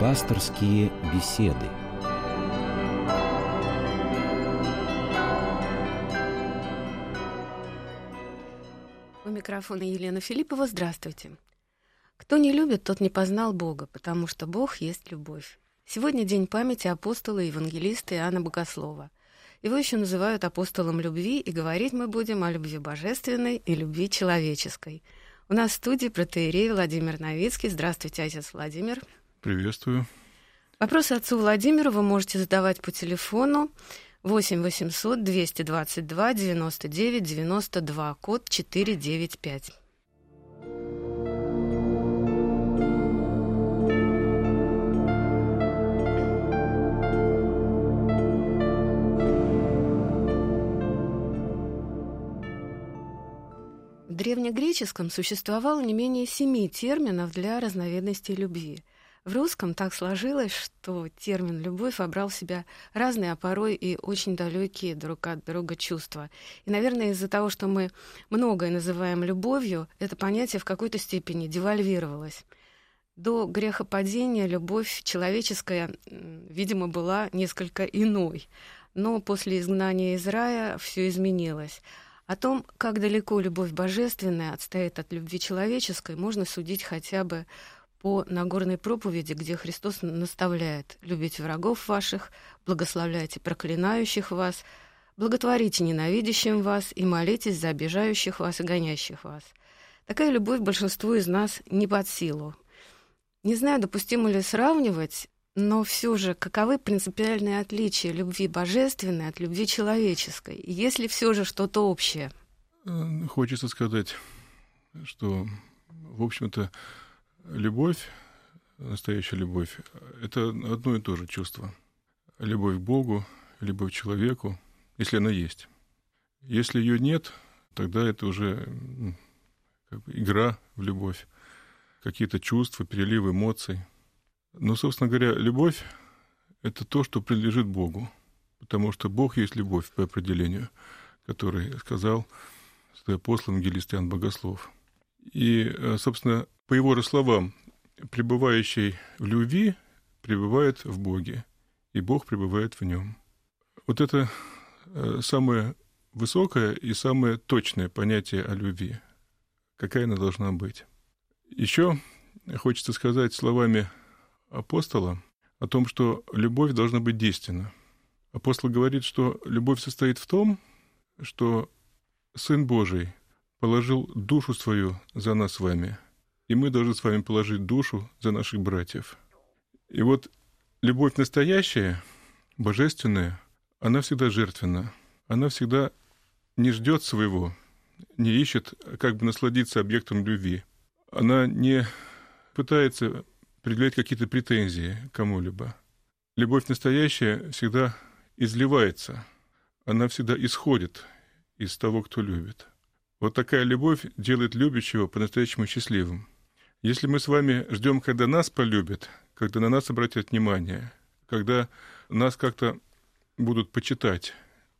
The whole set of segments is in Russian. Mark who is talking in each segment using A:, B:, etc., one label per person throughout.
A: Пасторские беседы.
B: У микрофона Елена Филиппова. Здравствуйте. Кто не любит, тот не познал Бога, потому что Бог есть любовь. Сегодня день памяти апостола и евангелиста Иоанна Богослова. Его еще называют апостолом любви, и говорить мы будем о любви божественной и любви человеческой. У нас в студии протеерей Владимир Новицкий. Здравствуйте, отец Владимир.
C: Приветствую.
B: Вопросы отцу Владимиру вы можете задавать по телефону 8 800 222 99 92, код 495. В древнегреческом существовало не менее семи терминов для разновидностей любви. В русском так сложилось, что термин «любовь» вобрал в себя разные, а порой и очень далекие друг от друга чувства. И, наверное, из-за того, что мы многое называем любовью, это понятие в какой-то степени девальвировалось. До грехопадения любовь человеческая, видимо, была несколько иной. Но после изгнания из рая все изменилось. О том, как далеко любовь божественная отстоит от любви человеческой, можно судить хотя бы по Нагорной проповеди, где Христос наставляет «любите врагов ваших, благословляйте проклинающих вас, благотворите ненавидящим вас и молитесь за обижающих вас и гонящих вас». Такая любовь большинству из нас не под силу. Не знаю, допустимо ли сравнивать, но все же, каковы принципиальные отличия любви божественной от любви человеческой? Есть ли все же что-то общее?
C: Э, хочется сказать, что, в общем-то, любовь, настоящая любовь, это одно и то же чувство. Любовь к Богу, любовь к человеку, если она есть. Если ее нет, тогда это уже как бы игра в любовь, какие-то чувства, переливы эмоций – но, собственно говоря, любовь — это то, что принадлежит Богу, потому что Бог есть любовь по определению, который сказал свой апостол Евангелист Иоанн Богослов. И, э, собственно, по его же словам, пребывающий в любви пребывает в Боге, и Бог пребывает в нем. Вот это э, самое высокое и самое точное понятие о любви. Какая она должна быть. Еще хочется сказать словами апостола о том, что любовь должна быть действенна. Апостол говорит, что любовь состоит в том, что Сын Божий положил душу свою за нас с вами, и мы должны с вами положить душу за наших братьев. И вот любовь настоящая, божественная, она всегда жертвенна, она всегда не ждет своего, не ищет, как бы насладиться объектом любви. Она не пытается предъявлять какие-то претензии кому-либо. Любовь настоящая всегда изливается, она всегда исходит из того, кто любит. Вот такая любовь делает любящего по-настоящему счастливым. Если мы с вами ждем, когда нас полюбят, когда на нас обратят внимание, когда нас как-то будут почитать,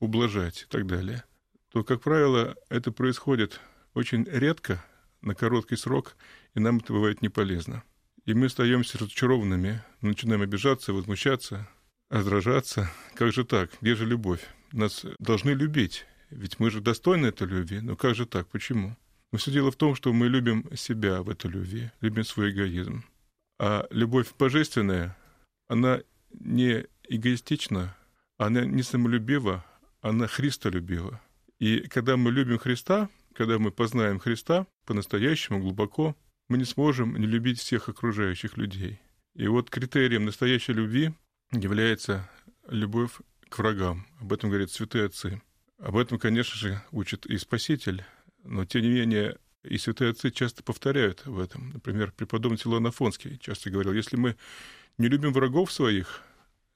C: ублажать и так далее, то, как правило, это происходит очень редко, на короткий срок, и нам это бывает не полезно. И мы остаемся разочарованными, начинаем обижаться, возмущаться, раздражаться. Как же так? Где же любовь? Нас должны любить, ведь мы же достойны этой любви. Но как же так? Почему? Но все дело в том, что мы любим себя в этой любви, любим свой эгоизм. А любовь божественная, она не эгоистична, она не самолюбива, она христолюбива. И когда мы любим Христа, когда мы познаем Христа по-настоящему глубоко, мы не сможем не любить всех окружающих людей. И вот критерием настоящей любви является любовь к врагам. Об этом говорят святые отцы. Об этом, конечно же, учит и Спаситель. Но, тем не менее, и святые отцы часто повторяют в этом. Например, преподобный Силуан Афонский часто говорил, если мы не любим врагов своих,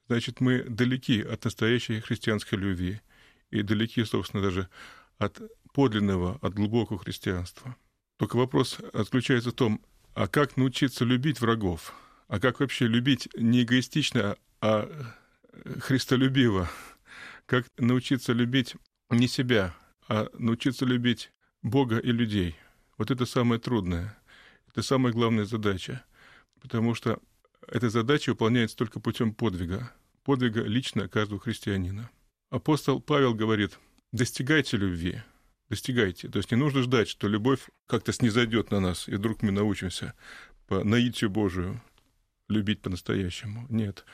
C: значит, мы далеки от настоящей христианской любви и далеки, собственно, даже от подлинного, от глубокого христианства. Только вопрос заключается в том, а как научиться любить врагов? А как вообще любить не эгоистично, а христолюбиво? Как научиться любить не себя, а научиться любить Бога и людей? Вот это самое трудное. Это самая главная задача. Потому что эта задача выполняется только путем подвига, подвига лично каждого христианина. Апостол Павел говорит, достигайте любви, достигайте. То есть не нужно ждать, что любовь как-то снизойдет на нас, и вдруг мы научимся по наитию Божию любить по-настоящему. Нет.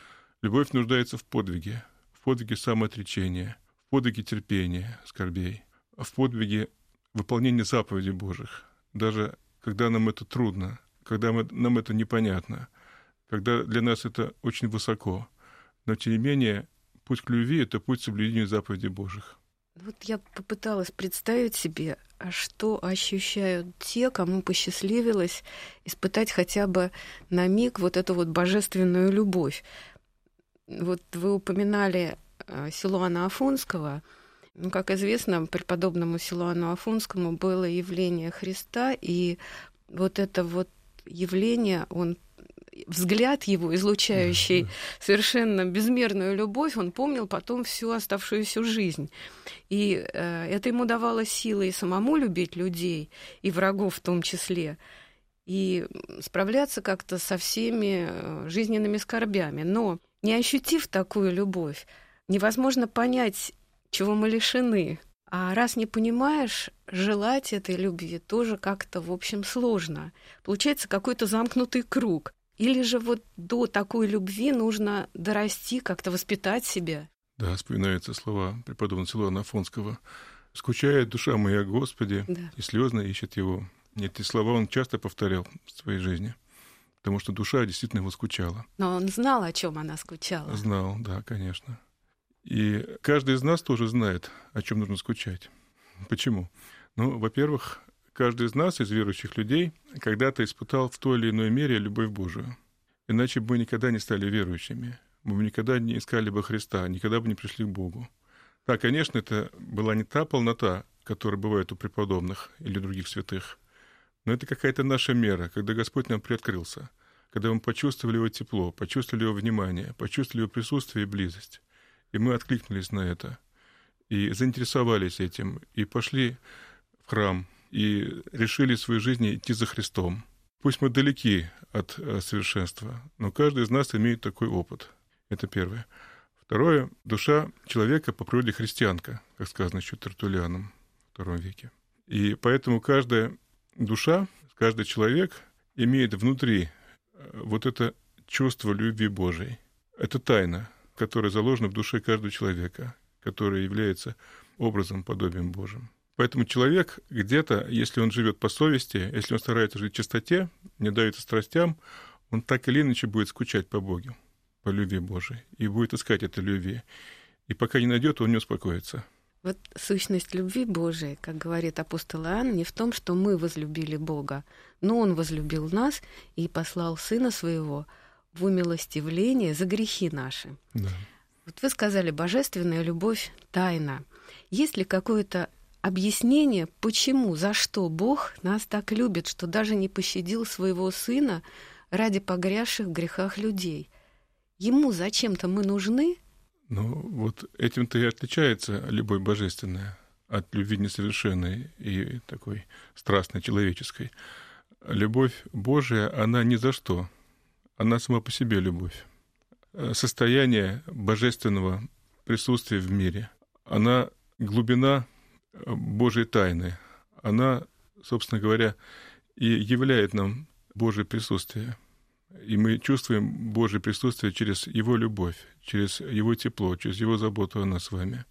C: Любовь нуждается в подвиге, в подвиге самоотречения, подвиге терпения, скорбей, в подвиге выполнения заповедей Божьих. Даже когда нам это трудно, когда мы, нам это непонятно, когда для нас это очень высоко. Но, тем не менее, путь к любви — это путь к соблюдению заповедей Божьих.
B: Вот я попыталась представить себе, а что ощущают те, кому посчастливилось испытать хотя бы на миг вот эту вот божественную любовь. Вот вы упоминали Силуана Афонского. Ну, как известно, преподобному Силуану Афонскому было явление Христа, и вот это вот явление он взгляд его, излучающий совершенно безмерную любовь, он помнил потом всю оставшуюся жизнь. И э, это ему давало силы и самому любить людей, и врагов в том числе, и справляться как-то со всеми э, жизненными скорбями. Но не ощутив такую любовь, невозможно понять, чего мы лишены. А раз не понимаешь, желать этой любви тоже как-то, в общем, сложно. Получается какой-то замкнутый круг. Или же вот до такой любви нужно дорасти, как-то воспитать себя?
C: Да, вспоминаются слова преподобного Силуана Афонского. «Скучает душа моя Господи, да. и слезно ищет Его». Эти слова он часто повторял в своей жизни, потому что душа действительно его скучала.
B: Но он знал, о чем она скучала.
C: Знал, да, конечно. И каждый из нас тоже знает, о чем нужно скучать. Почему? Ну, во-первых, Каждый из нас, из верующих людей, когда-то испытал в той или иной мере любовь Божию. Иначе бы мы никогда не стали верующими. Мы бы никогда не искали бы Христа, никогда бы не пришли к Богу. Да, конечно, это была не та полнота, которая бывает у преподобных или других святых, но это какая-то наша мера, когда Господь нам приоткрылся, когда мы почувствовали Его тепло, почувствовали Его внимание, почувствовали Его присутствие и близость. И мы откликнулись на это, и заинтересовались этим, и пошли в храм, и решили в своей жизни идти за Христом. Пусть мы далеки от э, совершенства, но каждый из нас имеет такой опыт. Это первое. Второе, душа человека по природе христианка, как сказано еще Тертулианом в II веке. И поэтому каждая душа, каждый человек имеет внутри э, вот это чувство любви Божией. Это тайна, которая заложена в душе каждого человека, которая является образом, подобием Божьим. Поэтому человек где-то, если он живет по совести, если он старается жить в чистоте, не дается страстям, он так или иначе будет скучать по Богу, по любви Божией, и будет искать этой любви. И пока не найдет, он не успокоится.
B: Вот сущность любви Божией, как говорит апостол Иоанн, не в том, что мы возлюбили Бога, но Он возлюбил нас и послал Сына Своего в умилостивление за грехи наши. Да. Вот вы сказали, божественная любовь — тайна. Есть ли какое-то объяснение, почему, за что Бог нас так любит, что даже не пощадил своего Сына ради погрязших в грехах людей. Ему зачем-то мы нужны?
C: Ну, вот этим-то и отличается любовь божественная от любви несовершенной и такой страстной человеческой. Любовь Божия, она ни за что. Она сама по себе любовь. Состояние божественного присутствия в мире. Она глубина Божьей тайны, она, собственно говоря, и являет нам Божье присутствие. И мы чувствуем Божье присутствие через Его любовь, через Его тепло, через Его заботу о нас с вами.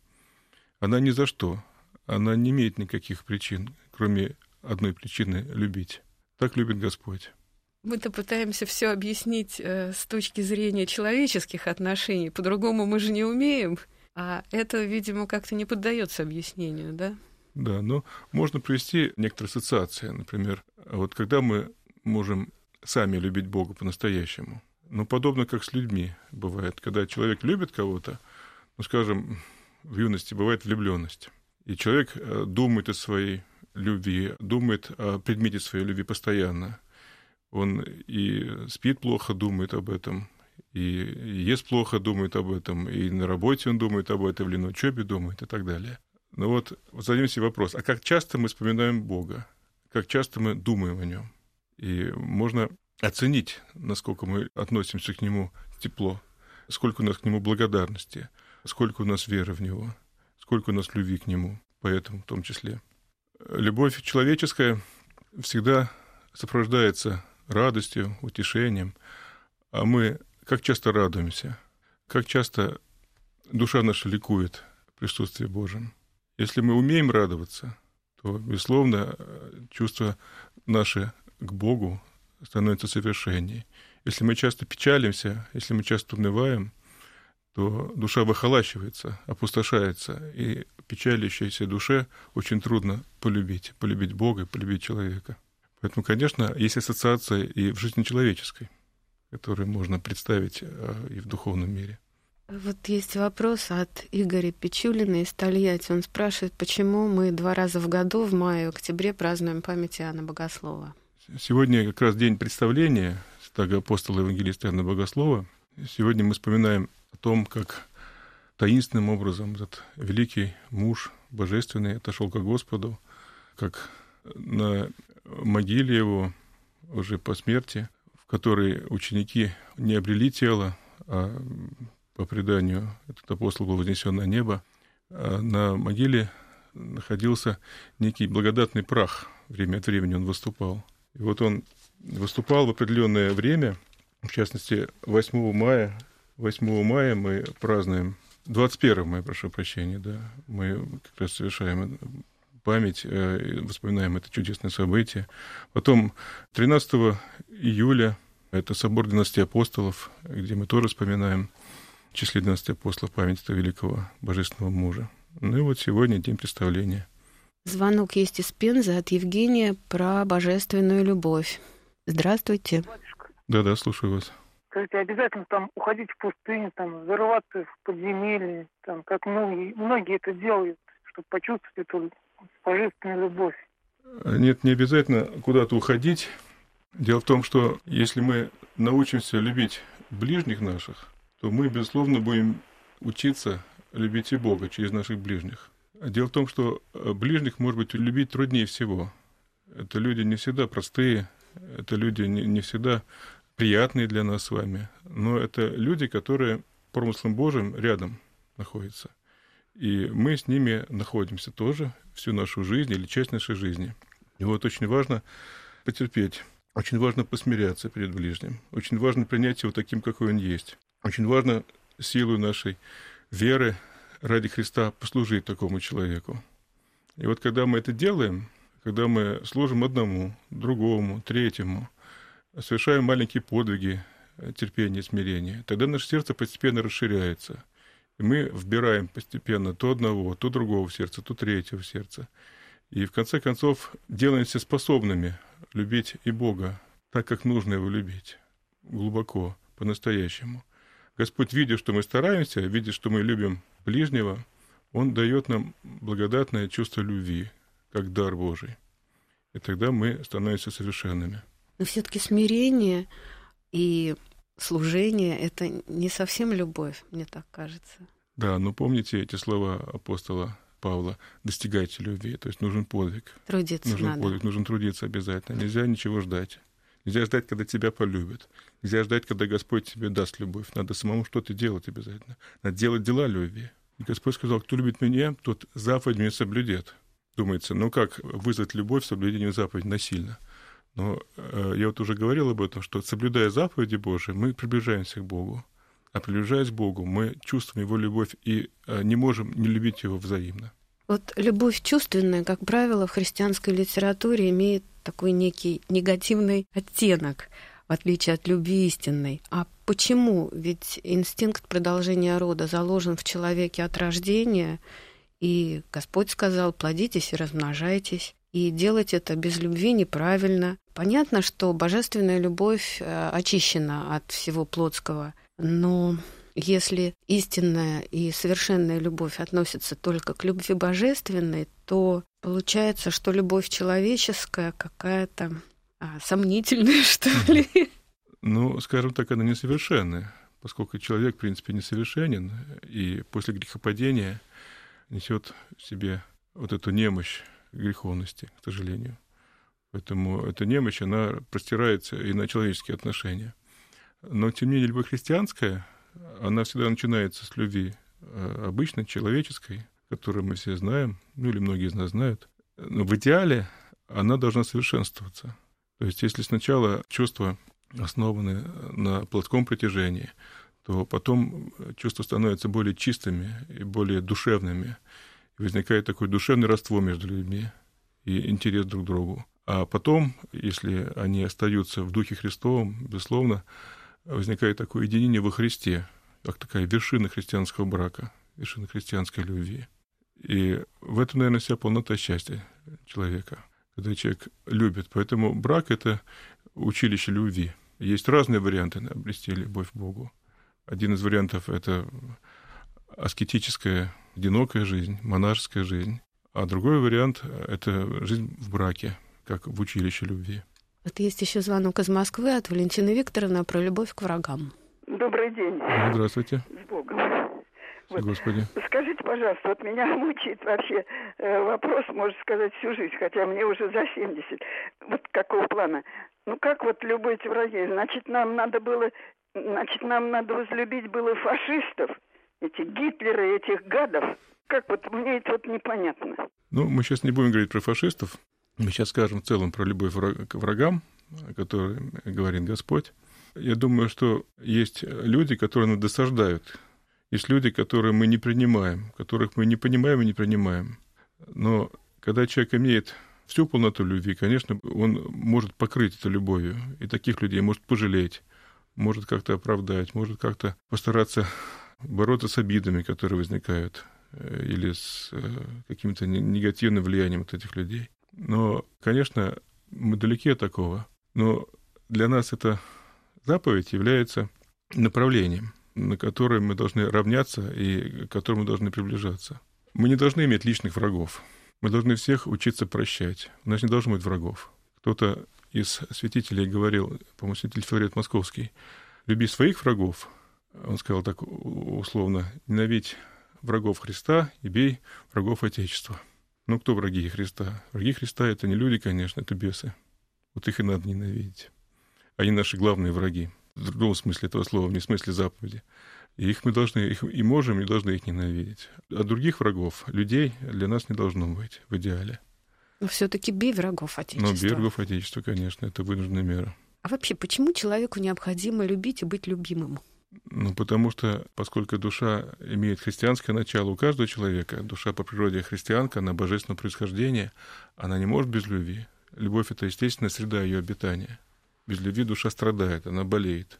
C: Она ни за что, она не имеет никаких причин, кроме одной причины — любить. Так любит Господь.
B: Мы-то пытаемся все объяснить э, с точки зрения человеческих отношений. По-другому мы же не умеем. А это, видимо, как-то не поддается объяснению, да?
C: Да, но можно привести некоторые ассоциации. Например, вот когда мы можем сами любить Бога по-настоящему, ну, подобно как с людьми бывает. Когда человек любит кого-то, ну, скажем, в юности бывает влюбленность. И человек э, думает о своей любви, думает о предмете своей любви постоянно. Он и спит плохо, думает об этом, и ест плохо, думает об этом, и на работе он думает об этом, или на учебе думает, и так далее. Но вот зададим себе вопрос, а как часто мы вспоминаем Бога? Как часто мы думаем о Нем? И можно оценить, насколько мы относимся к Нему тепло, сколько у нас к Нему благодарности, сколько у нас веры в Него, сколько у нас любви к Нему, поэтому в том числе. Любовь человеческая всегда сопровождается радостью, утешением, а мы как часто радуемся, как часто душа наша ликует в присутствии Божьем. Если мы умеем радоваться, то, безусловно, чувства наши к Богу становятся совершеннее. Если мы часто печалимся, если мы часто унываем, то душа выхолащивается, опустошается, и печалящейся душе очень трудно полюбить, полюбить Бога и полюбить человека. Поэтому, конечно, есть ассоциация и в жизни человеческой, которую можно представить э, и в духовном мире.
B: Вот есть вопрос от Игоря Печулина из Тольятти. Он спрашивает, почему мы два раза в году, в мае и октябре, празднуем память Иоанна Богослова.
C: Сегодня как раз день представления святого апостола евангелиста Иоанна Богослова. Сегодня мы вспоминаем о том, как таинственным образом этот великий муж божественный отошел к Господу, как на могиле его уже по смерти, в которой ученики не обрели тело, а по преданию этот апостол был вознесен на небо, а на могиле находился некий благодатный прах. Время от времени он выступал. И вот он выступал в определенное время, в частности, 8 мая. 8 мая мы празднуем 21 мая, прошу прощения, да, мы как раз совершаем память, э, вспоминаем это чудесное событие. Потом 13 июля это собор 12 апостолов, где мы тоже вспоминаем в числе 12 апостолов память этого великого божественного мужа. Ну и вот сегодня день представления.
B: Звонок есть из Пензы от Евгения про божественную любовь. Здравствуйте.
C: Да-да, слушаю вас.
D: Скажите, обязательно там уходить в пустыню, там, зарываться в подземелье, там, как многие, многие это делают, чтобы почувствовать эту божественную любовь.
C: Нет, не обязательно куда-то уходить. Дело в том, что если мы научимся любить ближних наших, то мы, безусловно, будем учиться любить и Бога через наших ближних. Дело в том, что ближних, может быть, любить труднее всего. Это люди не всегда простые, это люди не всегда приятные для нас с вами, но это люди, которые промыслом Божьим рядом находятся. И мы с ними находимся тоже всю нашу жизнь или часть нашей жизни. И вот очень важно потерпеть, очень важно посмиряться перед ближним, очень важно принять его таким, какой он есть. Очень важно силу нашей веры ради Христа послужить такому человеку. И вот когда мы это делаем, когда мы служим одному, другому, третьему, совершаем маленькие подвиги терпения, смирения, тогда наше сердце постепенно расширяется – и мы вбираем постепенно то одного, то другого в сердце, то третьего в сердце. И в конце концов делаемся способными любить и Бога так, как нужно его любить, глубоко, по-настоящему. Господь, видя, что мы стараемся, видя, что мы любим ближнего, Он дает нам благодатное чувство любви, как дар Божий. И тогда мы становимся совершенными.
B: Но все-таки смирение и служение — это не совсем любовь, мне так кажется.
C: Да, но помните эти слова апостола Павла «достигайте любви», то есть нужен подвиг.
B: Трудиться
C: нужен
B: надо.
C: подвиг, нужно трудиться обязательно. Нельзя ничего ждать. Нельзя ждать, когда тебя полюбят. Нельзя ждать, когда Господь тебе даст любовь. Надо самому что-то делать обязательно. Надо делать дела любви. И Господь сказал, кто любит меня, тот заповедь мне соблюдет. Думается, ну как вызвать любовь соблюдением заповеди насильно? Но э, я вот уже говорил об этом, что соблюдая заповеди Божии, мы приближаемся к Богу. А приближаясь к Богу, мы чувствуем Его любовь и э, не можем не любить Его взаимно.
B: Вот любовь чувственная, как правило, в христианской литературе имеет такой некий негативный оттенок, в отличие от любви истинной. А почему? Ведь инстинкт продолжения рода заложен в человеке от рождения, и Господь сказал, плодитесь и размножайтесь. И делать это без любви неправильно. Понятно, что божественная любовь э, очищена от всего плотского, но если истинная и совершенная любовь относится только к любви божественной, то получается, что любовь человеческая какая-то а, сомнительная, что ли.
C: Ну, скажем так, она несовершенная, поскольку человек, в принципе, несовершенен, и после грехопадения несет в себе вот эту немощь греховности, к сожалению. Поэтому эта немощь, она простирается и на человеческие отношения. Но, тем не менее, любовь христианская, она всегда начинается с любви э, обычной, человеческой, которую мы все знаем, ну или многие из нас знают. Но в идеале она должна совершенствоваться. То есть если сначала чувства основаны на плотском притяжении, то потом чувства становятся более чистыми и более душевными. И возникает такое душевное родство между людьми и интерес друг к другу. А потом, если они остаются в Духе Христовом, безусловно, возникает такое единение во Христе, как такая вершина христианского брака, вершина христианской любви. И в этом, наверное, вся полнота счастья человека, когда человек любит. Поэтому брак — это училище любви. Есть разные варианты обрести любовь к Богу. Один из вариантов — это аскетическая, одинокая жизнь, монашеская жизнь. А другой вариант — это жизнь в браке, как в училище любви.
B: Вот есть еще звонок из Москвы от Валентины Викторовны про любовь к врагам.
E: Добрый день.
C: Здравствуйте.
E: С Богом.
C: Вот. Господи.
E: Скажите, пожалуйста, вот меня мучает вообще э, вопрос, можно сказать, всю жизнь, хотя мне уже за 70. Вот какого плана? Ну как вот любые эти враги? Значит, нам надо было, значит, нам надо возлюбить было фашистов, эти Гитлеры, этих гадов. Как вот мне это вот непонятно.
C: Ну, мы сейчас не будем говорить про фашистов. Мы сейчас скажем в целом про любовь к врагам, о которой говорит Господь. Я думаю, что есть люди, которые нас досаждают. Есть люди, которые мы не принимаем, которых мы не понимаем и не принимаем. Но когда человек имеет всю полноту любви, конечно, он может покрыть это любовью. И таких людей может пожалеть, может как-то оправдать, может как-то постараться бороться с обидами, которые возникают, э, или с э, каким-то негативным влиянием от этих людей. Но, конечно, мы далеки от такого. Но для нас эта заповедь является направлением, на которое мы должны равняться и к которому мы должны приближаться. Мы не должны иметь личных врагов. Мы должны всех учиться прощать. У нас не должно быть врагов. Кто-то из святителей говорил, по-моему, святитель Филарет Московский, «Люби своих врагов». Он сказал так условно, «Ненавидь врагов Христа и бей врагов Отечества». Ну, кто враги Христа? Враги Христа — это не люди, конечно, это бесы. Вот их и надо ненавидеть. Они наши главные враги. В другом смысле этого слова, не в смысле заповеди. И их мы должны, их и можем, и должны их ненавидеть. А других врагов, людей, для нас не должно быть в идеале.
B: Но все-таки бей врагов Отечества.
C: Но бей врагов Отечества, конечно, это вынужденная мера.
B: А вообще, почему человеку необходимо любить и быть любимым?
C: Ну, потому что, поскольку душа имеет христианское начало у каждого человека, душа по природе христианка, она божественного происхождения, она не может без любви. Любовь — это естественная среда ее обитания. Без любви душа страдает, она болеет.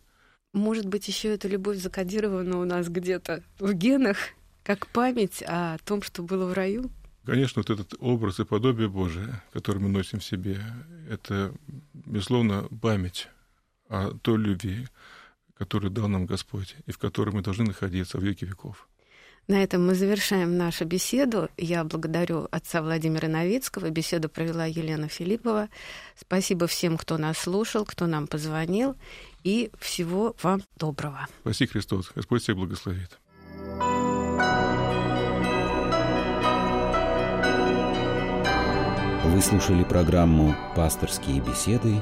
B: Может быть, еще эта любовь закодирована у нас где-то в генах, как память о том, что было в раю?
C: Конечно, вот этот образ и подобие Божие, который мы носим в себе, это, безусловно, память о той любви, который дал нам Господь, и в которой мы должны находиться в веки веков.
B: На этом мы завершаем нашу беседу. Я благодарю отца Владимира Новицкого. Беседу провела Елена Филиппова. Спасибо всем, кто нас слушал, кто нам позвонил. И всего вам доброго.
C: Спаси Христос. Господь всех благословит.
A: Вы слушали программу «Пасторские беседы»